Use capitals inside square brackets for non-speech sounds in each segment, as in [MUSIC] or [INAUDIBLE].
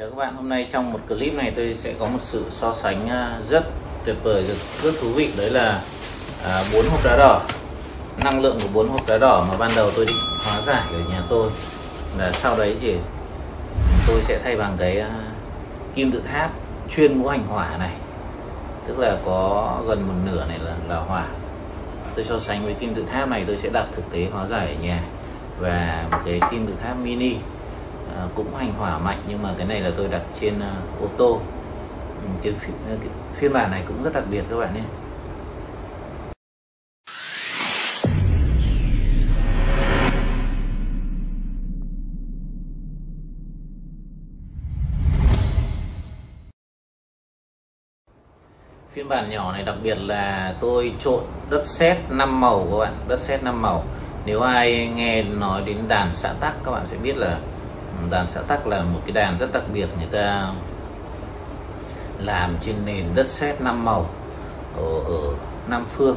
Chào các bạn, hôm nay trong một clip này tôi sẽ có một sự so sánh à, rất tuyệt vời, rất, rất thú vị. Đấy là à, bốn hộp đá đỏ. Năng lượng của bốn hộp đá đỏ mà ban đầu tôi định hóa giải ở nhà tôi Là sau đấy thì tôi sẽ thay bằng cái à, kim tự tháp chuyên ngũ hành hỏa này. Tức là có gần một nửa này là, là hỏa. Tôi so sánh với kim tự tháp này tôi sẽ đặt thực tế hóa giải ở nhà Và một cái kim tự tháp mini. À, cũng hành hỏa mạnh nhưng mà cái này là tôi đặt trên uh, ô tô. Ừ, cái, phi, ờ, cái phiên bản này cũng rất đặc biệt các bạn nhé. Phiên bản nhỏ này đặc biệt là tôi trộn đất sét 5 màu các bạn đất sét 5 màu. Nếu ai nghe nói đến đàn xã tắc các bạn sẽ biết là đàn xã tắc là một cái đàn rất đặc biệt người ta làm trên nền đất sét năm màu ở, ở Nam Phương.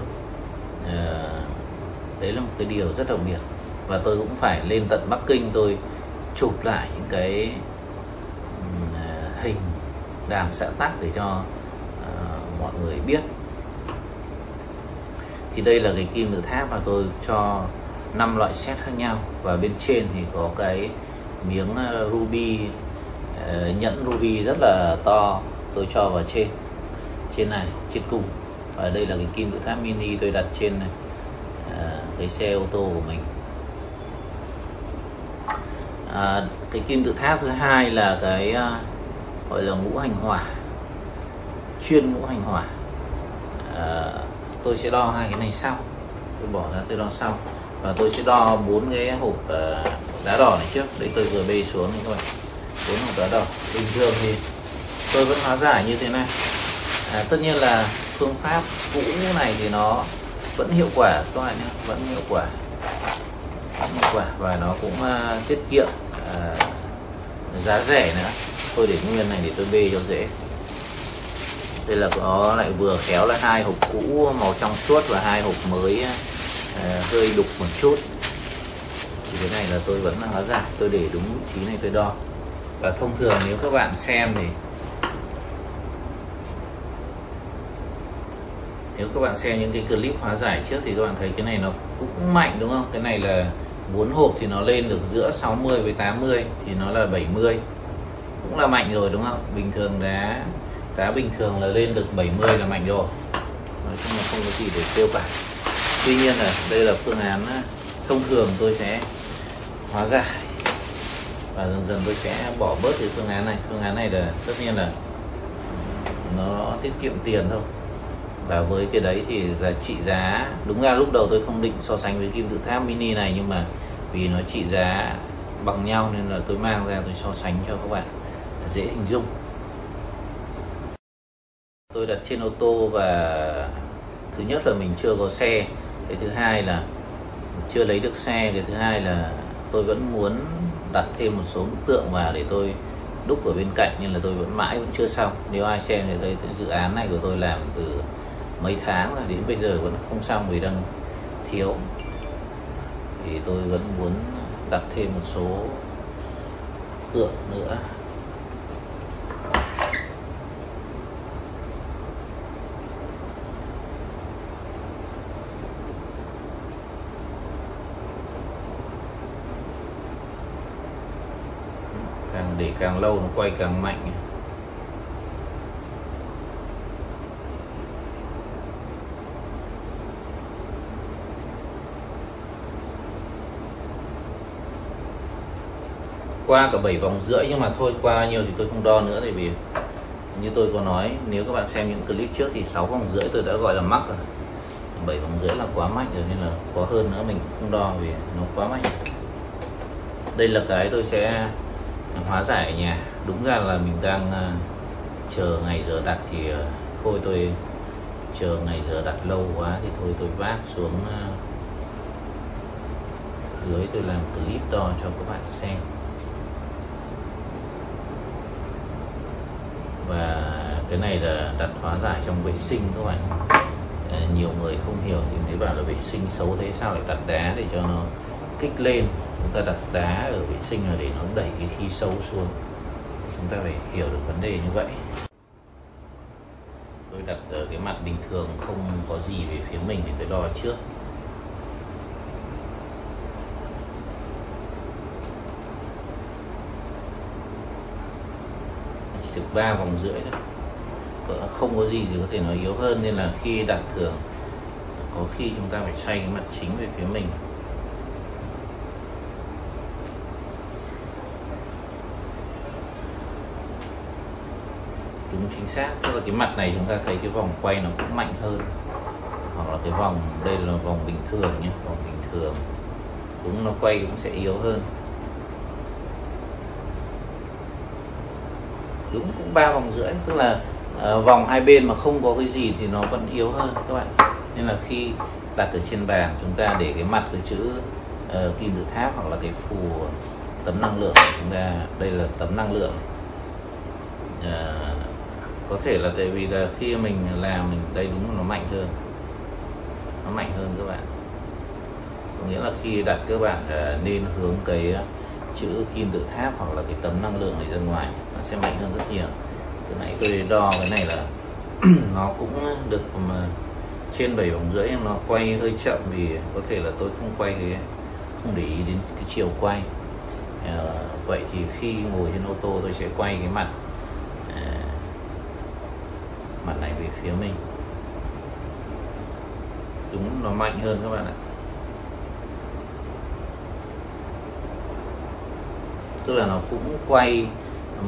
À, đấy là một cái điều rất đặc biệt. Và tôi cũng phải lên tận Bắc Kinh tôi chụp lại những cái ờ, hình đàn xã tắc để cho uh, mọi người biết. Thì đây là cái kim tự tháp mà tôi cho năm loại set khác nhau. Và bên trên thì có cái miếng ờ, ruby ờ, nhẫn ruby rất là to tôi cho vào trên trên này trên cung và đây là cái kim tự tháp mini tôi đặt trên này ờ, cái xe ô tô của mình. À, cái kim tự tháp thứ hai là cái gọi là ngũ hành hỏa chuyên ngũ hành hỏa. À, tôi sẽ đo hai cái này sau. Tôi bỏ ra tôi đo sau. Và tôi sẽ đo bốn cái hộp uh, đá đỏ này trước đấy tôi vừa bê xuống này các bạn. Bốn hộp đá đỏ. Bình thường thì tôi vẫn hóa giải như thế này. À, tất nhiên là phương pháp cũ như này thì nó vẫn hiệu quả các bạn nhé vẫn hiệu quả. Vẫn hiệu quả và nó cũng uh, tiết kiệm uh, giá rẻ nữa. Tôi để nguyên này để tôi bê cho dễ. Đây là có lại vừa khéo là hai hộp cũ màu trong suốt và hai hộp mới uh, hơi đục một chút thế cái này là tôi vẫn hóa giải tôi để đúng vị trí này tôi đo. Và thông thường nếu các bạn xem thì nếu các bạn xem những cái clip hóa giải trước thì các bạn thấy cái này nó cũng mạnh đúng không? Cái này là bốn hộp thì nó lên được giữa 60 với 80 thì nó là 70 cũng là mạnh rồi đúng không? Bình thường đá đá bình thường là lên được 70 là mạnh rồi. Nói chung là không có gì để tiêu cả. Tuy nhiên là đây là phương án à, thông thường tôi sẽ hóa giải và dần dần tôi sẽ bỏ bớt cái phương án này. Phương án này là, tất nhiên là nó tiết kiệm tiền thôi. Và với cái đấy thì giá trị giá, đúng ra lúc đầu tôi không định so sánh với kim tự tháp mini này, nhưng mà vì nó trị giá bằng nhau nên là tôi mang ra tôi so sánh cho các bạn. Dễ hình dung. Tôi đặt trên ô tô và thứ nhất là mình chưa có xe. Cái thứ hai là chưa lấy được xe. Cái thứ hai là tôi vẫn muốn đặt thêm một số bức tượng vào để tôi đúc ở bên cạnh, nhưng là tôi vẫn mãi vẫn chưa xong. Nếu ai xem thì thấy dự án này của tôi làm từ mấy tháng rồi, đến bây giờ vẫn không xong vì đang thiếu. Thì tôi vẫn muốn đặt thêm một số tượng nữa càng để càng lâu nó quay càng mạnh. Qua cả 7 vòng rưỡi nhưng mà thôi, qua bao nhiêu thì tôi không đo nữa tại vì như tôi có nói, nếu các bạn xem những clip trước thì 6 vòng rưỡi tôi đã gọi là mắc rồi. 7 vòng rưỡi là quá mạnh rồi nên là có hơn nữa mình không đo vì nó quá mạnh. Đây là cái tôi sẽ hóa giải ở nhà. Đúng ra là mình đang uh, chờ ngày giờ đặt thì uh, thôi tôi chờ ngày giờ đặt lâu quá thì thôi tôi vác xuống uh, dưới tôi làm clip đo cho các bạn xem. Và cái này là đặt hóa giải trong vệ sinh các bạn. Nhiều người không hiểu thì mới bảo là vệ sinh xấu thế sao lại đặt đá để cho nó kích lên ta đặt đá ở vệ sinh là để nó đẩy cái khí xấu xuống. Chúng ta phải hiểu được vấn đề như vậy. Tôi đặt ở cái mặt bình thường, không có gì về phía mình thì tôi đo trước. Chỉ được ba vòng rưỡi thôi. Cỡ không có gì thì có thể nó yếu hơn, nên là khi đặt thường có khi chúng ta phải xoay cái mặt chính về phía mình. Đúng chính xác. Tức là cái mặt này chúng ta thấy cái vòng quay nó cũng mạnh hơn. Hoặc là cái vòng đây là vòng bình thường nhé vòng bình thường. Đúng nó quay cũng sẽ yếu hơn. Đúng cũng ba vòng rưỡi tức là uh, vòng hai bên mà không có cái gì thì nó vẫn yếu hơn các bạn. Nên là khi đặt ở trên bàn chúng ta để cái mặt cái chữ uh, kim tự tháp hoặc là cái phù tấm năng lượng chúng ta. Đây là tấm năng lượng uh, có thể là tại vì là khi mình làm mình đây đúng là nó mạnh hơn. Nó mạnh hơn các bạn. Có nghĩa là khi đặt các bạn à, nên hướng cái à, chữ kim tự tháp hoặc là cái tấm năng lượng này ra ngoài nó sẽ mạnh hơn rất nhiều. Từ nãy tôi đo cái này là [CLEARS THROAT] nó cũng được mà trên 7 vòng rưỡi nó quay hơi chậm vì có thể là tôi không quay cái không để ý đến cái chiều quay. À, vậy thì khi ngồi trên ô tô tôi sẽ quay cái mặt mặt này về phía mình. Đúng nó mạnh hơn các bạn ạ. Tức là nó cũng quay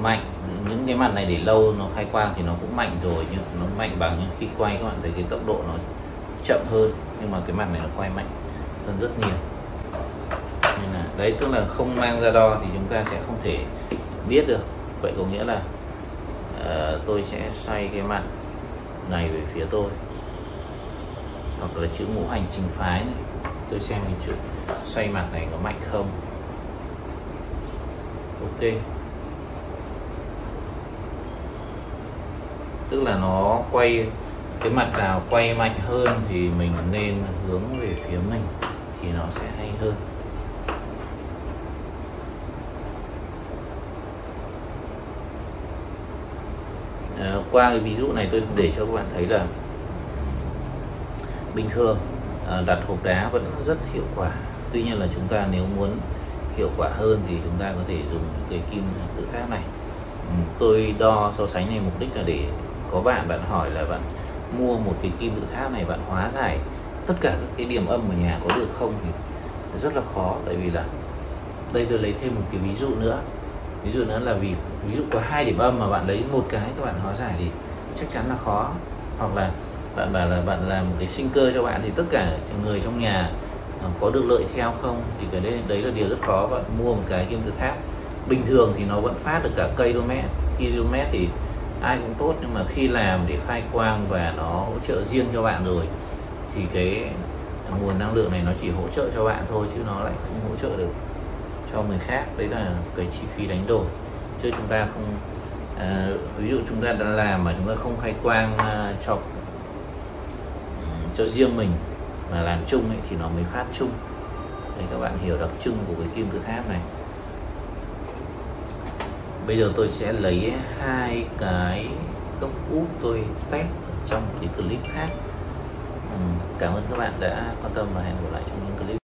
mạnh những cái mặt này để lâu nó khai quang thì nó cũng mạnh rồi nhưng nó mạnh bằng nhưng khi quay các bạn thấy cái tốc độ nó chậm hơn nhưng mà cái mặt này nó quay mạnh hơn rất nhiều. Nên là đấy tức là không mang ra đo thì chúng ta sẽ không thể biết được. Vậy có nghĩa là uh, tôi sẽ xoay cái mặt này về phía tôi. Hoặc là chữ ngũ hành chính phái này. Tôi xem cái chữ xoay mặt này có mạnh không. Ok. Tức là nó quay, cái mặt nào quay mạnh hơn thì mình nên hướng về phía mình thì nó sẽ hay hơn à, qua cái ví dụ này tôi để cho các bạn thấy là bình thường à, đặt hộp đá vẫn rất hiệu quả. Tuy nhiên là chúng ta nếu muốn hiệu quả hơn thì chúng ta có thể dùng cái kim tự tháp này. Ừ, tôi đo so sánh này mục đích là để có bạn bạn hỏi là bạn mua một cái kim tự tháp này bạn hóa giải tất cả các cái điểm âm ở nhà có được không thì rất là khó. Tại vì là đây tôi lấy thêm một cái ví dụ nữa ví dụ nữa là vì, ví dụ có hai điểm âm mà bạn lấy một cái các bạn hóa giải thì chắc chắn là khó. Hoặc là bạn bảo là bạn làm một cái sinh cơ cho bạn thì tất cả người trong nhà ờ, có được lợi theo không? Thì cái đấy đấy là điều rất khó. Bạn mua một cái kim tự tháp. Bình thường thì nó vẫn phát được cả cây km km thì ai cũng tốt, nhưng mà khi làm để khai quang và nó hỗ trợ riêng cho bạn rồi, thì cái nguồn năng lượng này nó chỉ hỗ trợ cho bạn thôi, chứ nó lại không hỗ trợ được cho người khác đấy là cái chi phí đánh đổi. Chứ chúng ta không à, ví dụ chúng ta đã làm mà chúng ta không khai quang à, cho cho riêng mình mà làm chung ấy, thì nó mới phát chung. Để các bạn hiểu đặc trưng của cái kim tự tháp này. Bây giờ tôi sẽ lấy hai cái cốc út tôi test trong cái clip khác. Ừ, cảm ơn các bạn đã quan tâm và hẹn gặp lại trong những clip